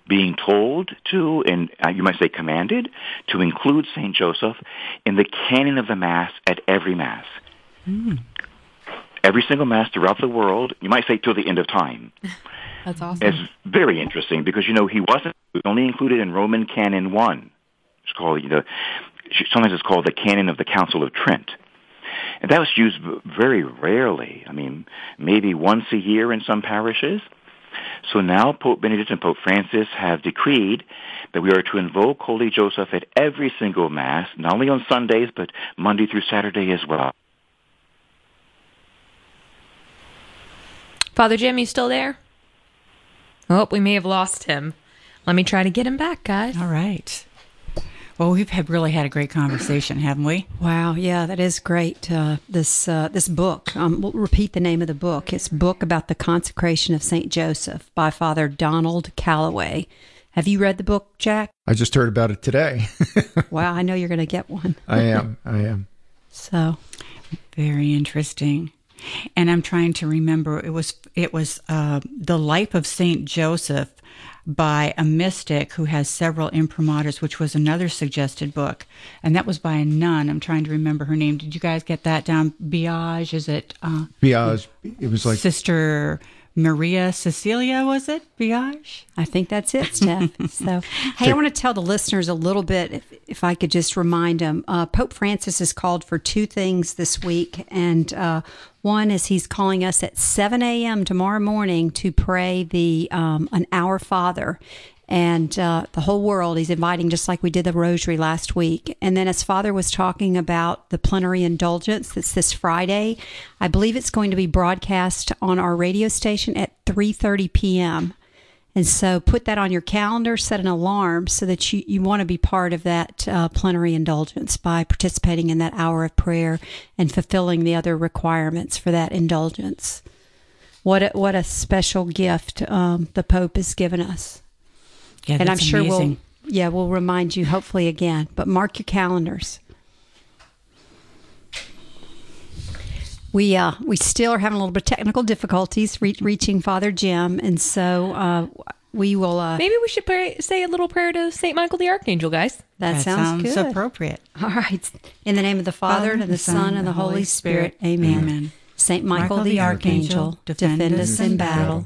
being told to, and uh, you might say commanded, to include St. Joseph in the canon of the Mass at every Mass. Mm. Every single Mass throughout the world, you might say till the end of time. That's awesome. It's very interesting because, you know, he wasn't he was only included in Roman Canon 1. It's called, you know, sometimes it's called the Canon of the Council of Trent. And that was used very rarely. I mean, maybe once a year in some parishes. So now Pope Benedict and Pope Francis have decreed that we are to invoke Holy Joseph at every single Mass, not only on Sundays, but Monday through Saturday as well. Father Jim, you still there? Oh, we may have lost him. Let me try to get him back, guys. All right. Well, we've had really had a great conversation, haven't we? Wow, yeah, that is great. Uh, this uh, this book. Um, we'll repeat the name of the book. It's book about the consecration of Saint Joseph by Father Donald Calloway. Have you read the book, Jack? I just heard about it today. wow, I know you're going to get one. I am. I am. So, very interesting. And I'm trying to remember. It was it was uh, the life of Saint Joseph by a mystic who has several imprimaturs, which was another suggested book. And that was by a nun. I'm trying to remember her name. Did you guys get that down? Biage, is it? Uh, Biage. It was like. Sister Maria Cecilia, was it? Biage? I think that's it, Steph. so, hey, I want to tell the listeners a little bit, if, if I could just remind them. Uh, Pope Francis has called for two things this week, and uh, one is he's calling us at 7 a.m. tomorrow morning to pray the um, an Our Father, and uh, the whole world. He's inviting, just like we did the Rosary last week. And then, as Father was talking about the plenary indulgence that's this Friday, I believe it's going to be broadcast on our radio station at 3:30 p.m. And so, put that on your calendar, set an alarm so that you, you want to be part of that uh, plenary indulgence by participating in that hour of prayer and fulfilling the other requirements for that indulgence. What a, what a special gift um, the Pope has given us. Yeah, and I'm sure amazing. we'll yeah we'll remind you hopefully again. But mark your calendars. We uh we still are having a little bit of technical difficulties re- reaching Father Jim, and so uh, we will. Uh, Maybe we should pray, say a little prayer to Saint Michael the Archangel, guys. That, That sounds, sounds good. appropriate. All right. In the name of the Father, and of the Son, and the Holy Spirit. Amen. Amen. Saint Michael the Archangel, defend us in battle.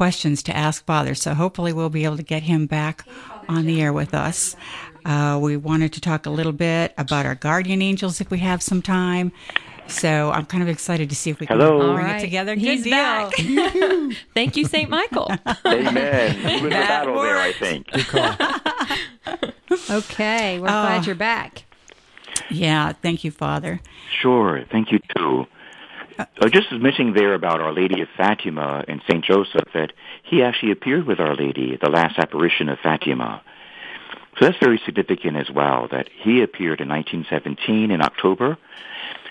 questions to ask Father, so hopefully we'll be able to get him back on the air with us. Uh, we wanted to talk a little bit about our guardian angels if we have some time. So I'm kind of excited to see if we can Hello. bring All it together. He's deal. back. Thank you, St. Michael. Amen. Win the That battle there, I think. Okay, we're Oh. glad you're back. Yeah, thank you, Father. Sure. Thank you, too. Uh, just mentioning there about Our Lady of Fatima and St. Joseph that he actually appeared with Our Lady at the last apparition of Fatima. So that's very significant as well, that he appeared in 1917 in October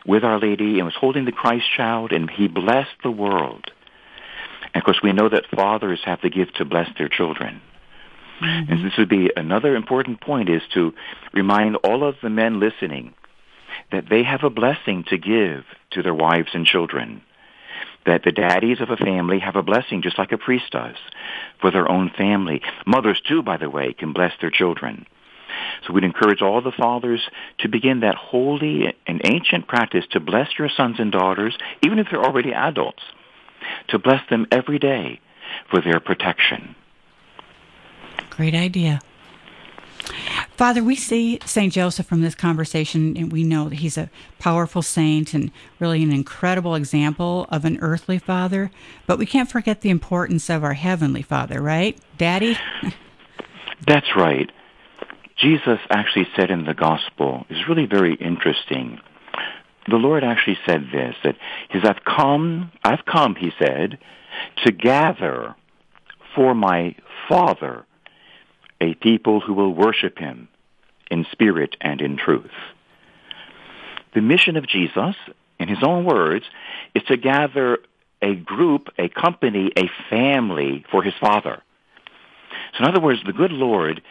with Our Lady and was holding the Christ child and he blessed the world. And of course we know that fathers have the gift to bless their children. And this would be another important point is to remind all of the men listening that they have a blessing to give to their wives and children. That the daddies of a family have a blessing just like a priest does for their own family. Mothers too, by the way, can bless their children. So we'd encourage all the fathers to begin that holy and ancient practice to bless your sons and daughters, even if they're already adults, to bless them every day for their protection. Great idea. Father, we see St. Joseph from this conversation, and we know that he's a powerful saint and really an incredible example of an earthly father. But we can't forget the importance of our heavenly father, right? Daddy? That's right. Jesus actually said in the gospel, is really very interesting. The Lord actually said this, that he says, I've come, I've come, he said, to gather for my Father a people who will worship him in spirit and in truth. The mission of Jesus, in his own words, is to gather a group, a company, a family for his Father. So in other words, the good Lord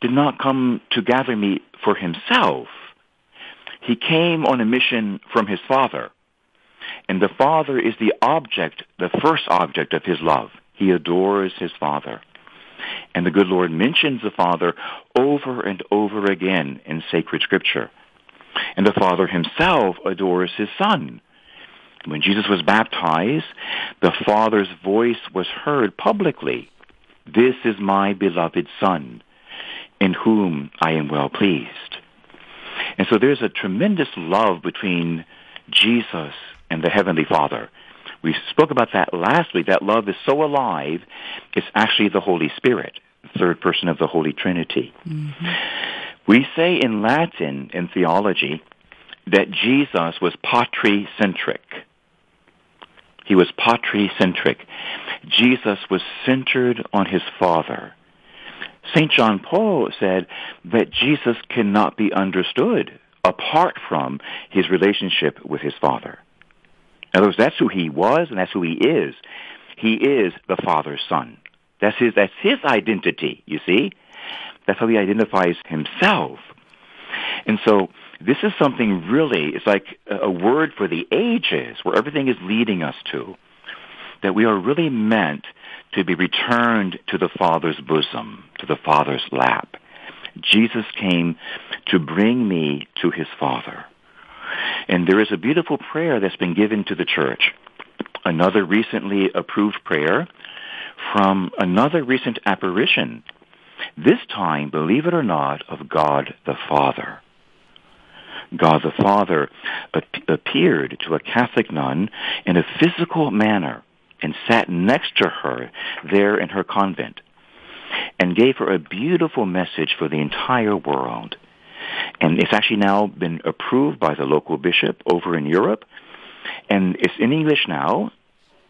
did not come to gather me for himself. He came on a mission from his Father. And the Father is the object, the first object of his love. He adores his Father. And the good Lord mentions the Father over and over again in sacred scripture. And the Father himself adores his Son. When Jesus was baptized, the Father's voice was heard publicly. This is my beloved Son, in whom I am well pleased. And so there's a tremendous love between Jesus and the Heavenly Father. We spoke about that last week. That love is so alive, it's actually the Holy Spirit, the third person of the Holy Trinity. Mm-hmm. We say in Latin, in theology, that Jesus was patricentric. He was patricentric. Jesus was centered on his Father. St. John Paul said that Jesus cannot be understood apart from his relationship with his Father. In other words, that's who he was and that's who he is. He is the Father's Son. That's his, that's his identity, you see? That's how he identifies himself. And so this is something really, it's like a word for the ages where everything is leading us to. That we are really meant to be returned to the Father's bosom, to the Father's lap. Jesus came to bring me to his Father. And there is a beautiful prayer that's been given to the church. Another recently approved prayer from another recent apparition. This time, believe it or not, of God the Father. God the Father ap- appeared to a Catholic nun in a physical manner and sat next to her there in her convent and gave her a beautiful message for the entire world. And it's actually now been approved by the local bishop over in Europe. And it's in English now.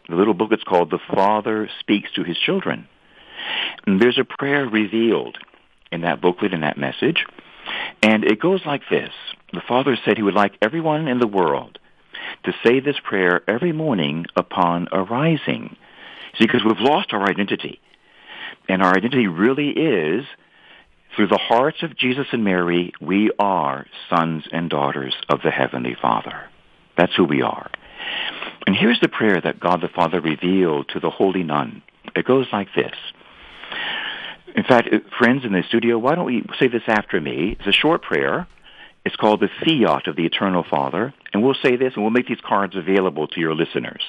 The little book is called The Father Speaks to His Children. And there's a prayer revealed in that booklet, in that message. And it goes like this. The Father said he would like everyone in the world to say this prayer every morning upon arising. See, because we've lost our identity. And our identity really is, through the hearts of Jesus and Mary, we are sons and daughters of the Heavenly Father. That's who we are. And here's the prayer that God the Father revealed to the holy nun. It goes like this. In fact, uh, friends in the studio, why don't we say this after me? It's a short prayer. It's called the Fiat of the Eternal Father. And we'll say this, and we'll make these cards available to your listeners.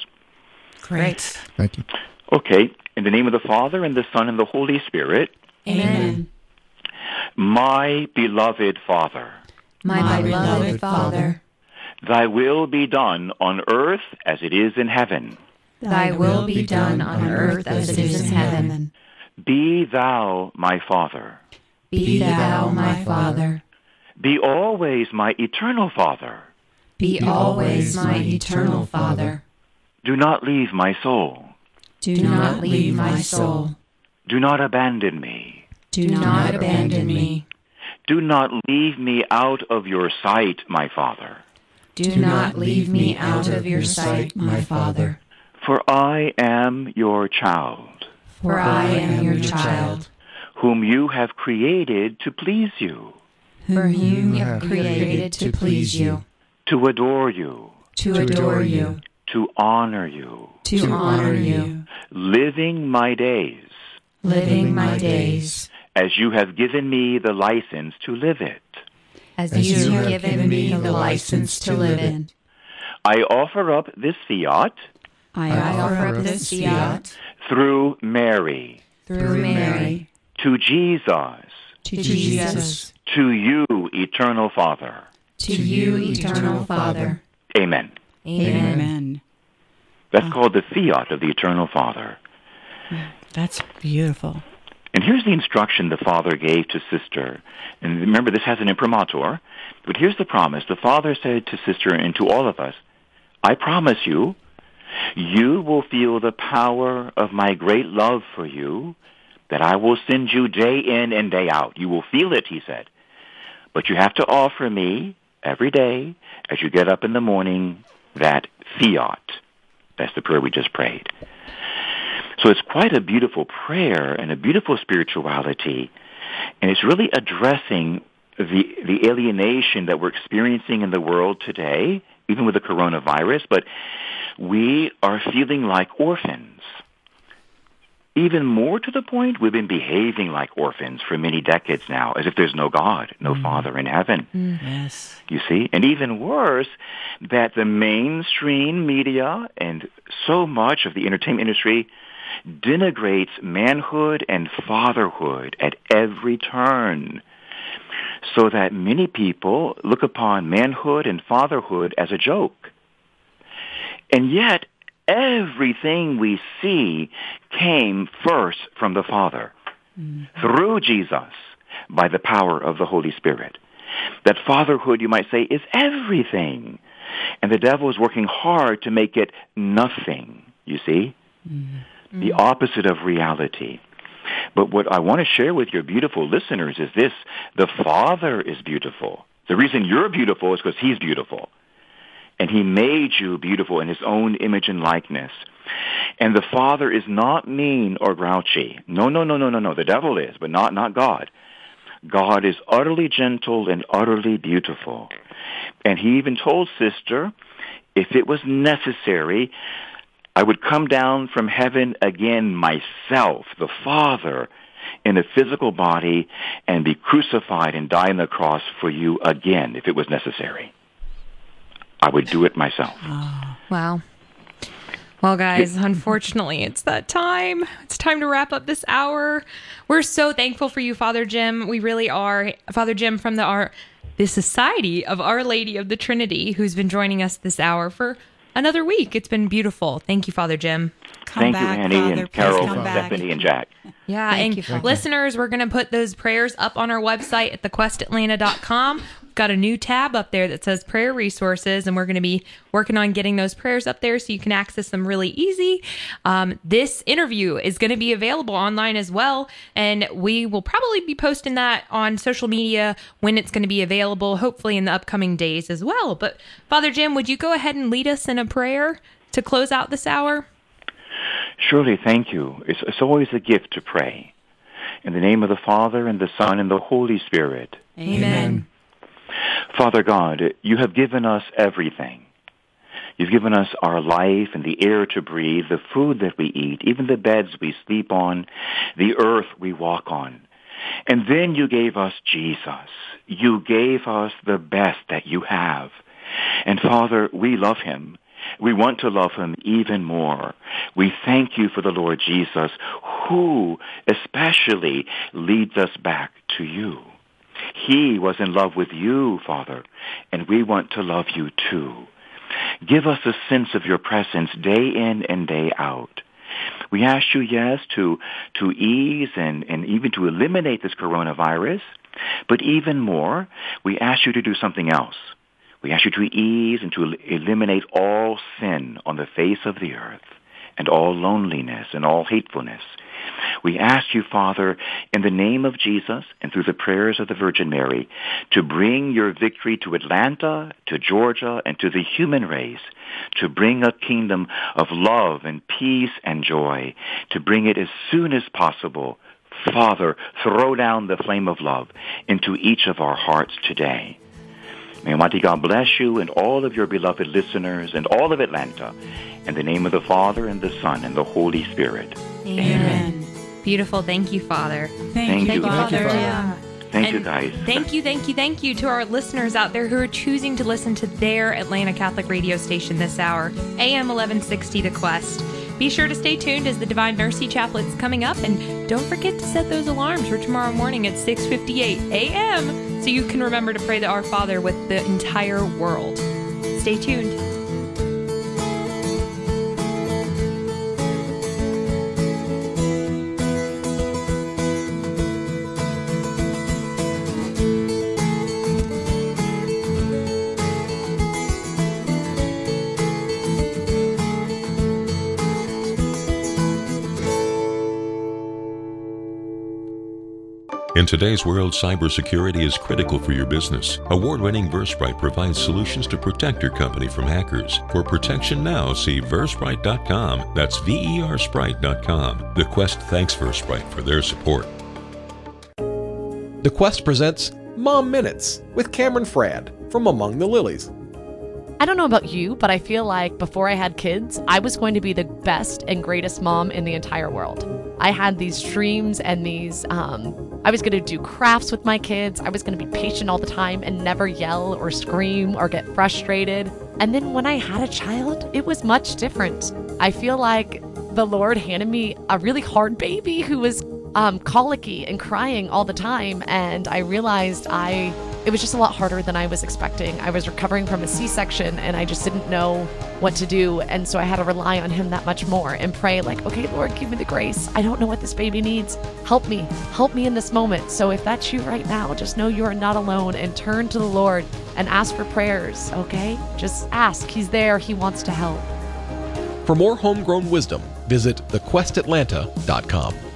Great. Thank you. Okay. In the name of the Father, and the Son, and the Holy Spirit. Amen. My beloved Father. My, My beloved Father. Thy will be done on earth as it is in heaven. Thy will be done on earth as it is in heaven. Be thou my Father. Be thou my Father. Be always my eternal Father. Be always my eternal Father. Do not leave my soul. Do not leave my soul. Do not abandon me. Do not abandon me. Do not leave me out of your sight, my Father. Do not leave me out of your sight, my Father. For I am your child. For I am your child. Whom you have created to please you. Whom you have created to please you. To adore you. To adore you. To honor you. To honor you. Living my days. Living my days. As you have given me the license to live it. As you have given me the license to live it. I offer up this fiat. I, I offer up this fiat. Through Mary. Through Mary. To Jesus. To Jesus. To you, eternal Father. To you, eternal Father. Amen. Amen. Amen. That's called the fiat of the eternal Father. That's beautiful. And here's the instruction the Father gave to Sister. And remember, this has an imprimatur. But here's the promise. The Father said to Sister and to all of us, I promise you, you will feel the power of my great love for you, that I will send you day in and day out. You will feel it, he said. But you have to offer me every day, as you get up in the morning, that fiat. That's the prayer we just prayed. So it's quite a beautiful prayer and a beautiful spirituality. And it's really addressing the, the alienation that we're experiencing in the world today, even with the coronavirus, but we are feeling like orphans. Even more to the point, we've been behaving like orphans for many decades now, as if there's no God, no mm. Father in heaven. Mm. Yes. You see? And even worse, that the mainstream media and so much of the entertainment industry denigrates manhood and fatherhood at every turn so that many people look upon manhood and fatherhood as a joke. And yet, everything we see came first from the Father mm-hmm. through Jesus by the power of the Holy Spirit. That fatherhood, you might say, is everything. And the devil is working hard to make it nothing, you see? Mm-hmm the mm-hmm. opposite of reality. But what I want to share with your beautiful listeners is this. The Father is beautiful. The reason you're beautiful is because He's beautiful. And He made you beautiful in His own image and likeness. And the Father is not mean or grouchy. No, no, no, no, no, no. The devil is, but not, not God. God is utterly gentle and utterly beautiful. And he even told sister, if it was necessary, I would come down from heaven again myself, the Father, in a physical body and be crucified and die on the cross for you again if it was necessary. I would do it myself. Oh, wow. Well, guys, unfortunately, it's that time. It's time to wrap up this hour. We're so thankful for you, Father Jim. We really are. Father Jim from the Our the Society of Our Lady of the Trinity, who's been joining us this hour for another week. It's been beautiful. Thank you, Father Jim. Come Thank back, you, Annie Father, and Carol, and Stephanie, and Jack. Yeah, Thank and you, listeners, we're going to put those prayers up on our website at thequestatlanta.com got a new tab up there that says prayer resources, and we're going to be working on getting those prayers up there so you can access them really easy. Um, this interview is going to be available online as well, and we will probably be posting that on social media when it's going to be available, hopefully in the upcoming days as well. But Father Jim, would you go ahead and lead us in a prayer to close out this hour? Surely, thank you. It's, it's always a gift to pray. In the name of the Father, and the Son, and the Holy Spirit. Amen. Father God, you have given us everything. You've given us our life and the air to breathe, the food that we eat, even the beds we sleep on, the earth we walk on. And then you gave us Jesus. You gave us the best that you have. And Father, we love him. We want to love him even more. We thank you for the Lord Jesus, who especially leads us back to you. He was in love with you, Father, and we want to love you too. Give us a sense of your presence day in and day out. We ask you, yes, to, to ease and, and even to eliminate this coronavirus, but even more, we ask you to do something else. We ask you to ease and to eliminate all sin on the face of the earth and all loneliness and all hatefulness. We ask you, Father, in the name of Jesus and through the prayers of the Virgin Mary, to bring your victory to Atlanta, to Georgia, and to the human race, to bring a kingdom of love and peace and joy, to bring it as soon as possible. Father, throw down the flame of love into each of our hearts today. May Almighty God bless you and all of your beloved listeners and all of Atlanta. In the name of the Father and the Son and the Holy Spirit. Amen. Beautiful. Thank you, Father. Thank, thank you, Father. Thank you, yeah. Thank and you, guys. Thank you, thank you, thank you to our listeners out there who are choosing to listen to their Atlanta Catholic radio station this hour, AM 1160 The Quest. Be sure to stay tuned as the Divine Mercy Chaplet's coming up, and don't forget to set those alarms for tomorrow morning at 6:58 a.m. so you can remember to pray the Our Father with the entire world. Stay tuned. Today's world, cybersecurity is critical for your business. Award-winning Versprite provides solutions to protect your company from hackers. For protection now, see Versprite.com. That's V-E-R Sprite.com. The Quest thanks Versprite for their support. The Quest presents Mom Minutes with Cameron Frad from Among the Lilies. I don't know about you, but I feel like before I had kids, I was going to be the best and greatest mom in the entire world. I had these dreams and these, um, I was going to do crafts with my kids. I was going to be patient all the time and never yell or scream or get frustrated. And then when I had a child, it was much different. I feel like the Lord handed me a really hard baby who was um, colicky and crying all the time. And I realized I it was just a lot harder than I was expecting. I was recovering from a C section and I just didn't know what to do. And so I had to rely on Him that much more and pray, like, okay, Lord, give me the grace. I don't know what this baby needs. Help me. Help me in this moment. So if that's you right now, just know you are not alone and turn to the Lord and ask for prayers, okay? Just ask. He's there, He wants to help. For more homegrown wisdom, visit thequestatlanta.com.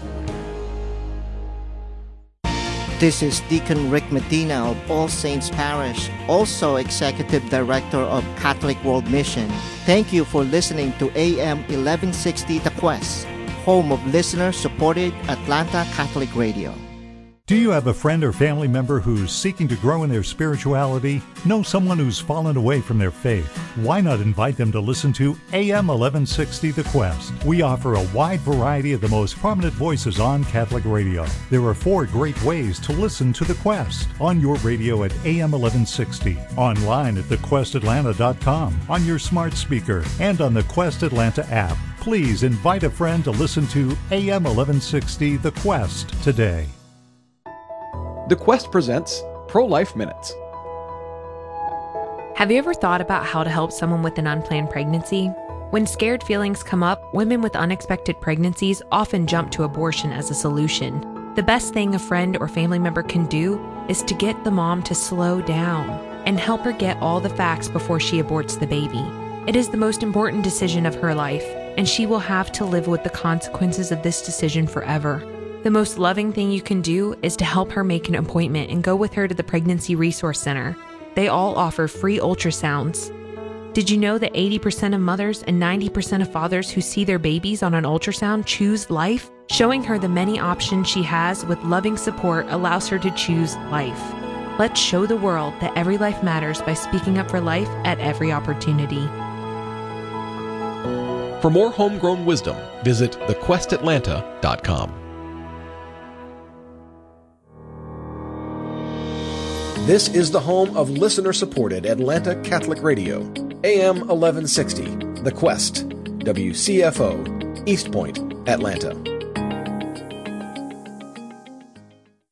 This is Deacon Rick Medina of All Saints Parish, also Executive Director of Catholic World Mission. Thank you for listening to AM 1160 The Quest, home of listener supported Atlanta Catholic Radio. Do you have a friend or family member who's seeking to grow in their spirituality? Know someone who's fallen away from their faith? Why not invite them to listen to AM 1160 The Quest? We offer a wide variety of the most prominent voices on Catholic radio. There are four great ways to listen to The Quest on your radio at AM 1160, online at thequestatlanta.com, on your smart speaker, and on the Quest Atlanta app. Please invite a friend to listen to AM 1160 The Quest today. The Quest presents Pro Life Minutes. Have you ever thought about how to help someone with an unplanned pregnancy? When scared feelings come up, women with unexpected pregnancies often jump to abortion as a solution. The best thing a friend or family member can do is to get the mom to slow down and help her get all the facts before she aborts the baby. It is the most important decision of her life, and she will have to live with the consequences of this decision forever. The most loving thing you can do is to help her make an appointment and go with her to the Pregnancy Resource Center. They all offer free ultrasounds. Did you know that 80% of mothers and 90% of fathers who see their babies on an ultrasound choose life? Showing her the many options she has with loving support allows her to choose life. Let's show the world that every life matters by speaking up for life at every opportunity. For more homegrown wisdom, visit thequestatlanta.com. This is the home of listener supported Atlanta Catholic Radio, AM 1160, The Quest, WCFO, East Point, Atlanta.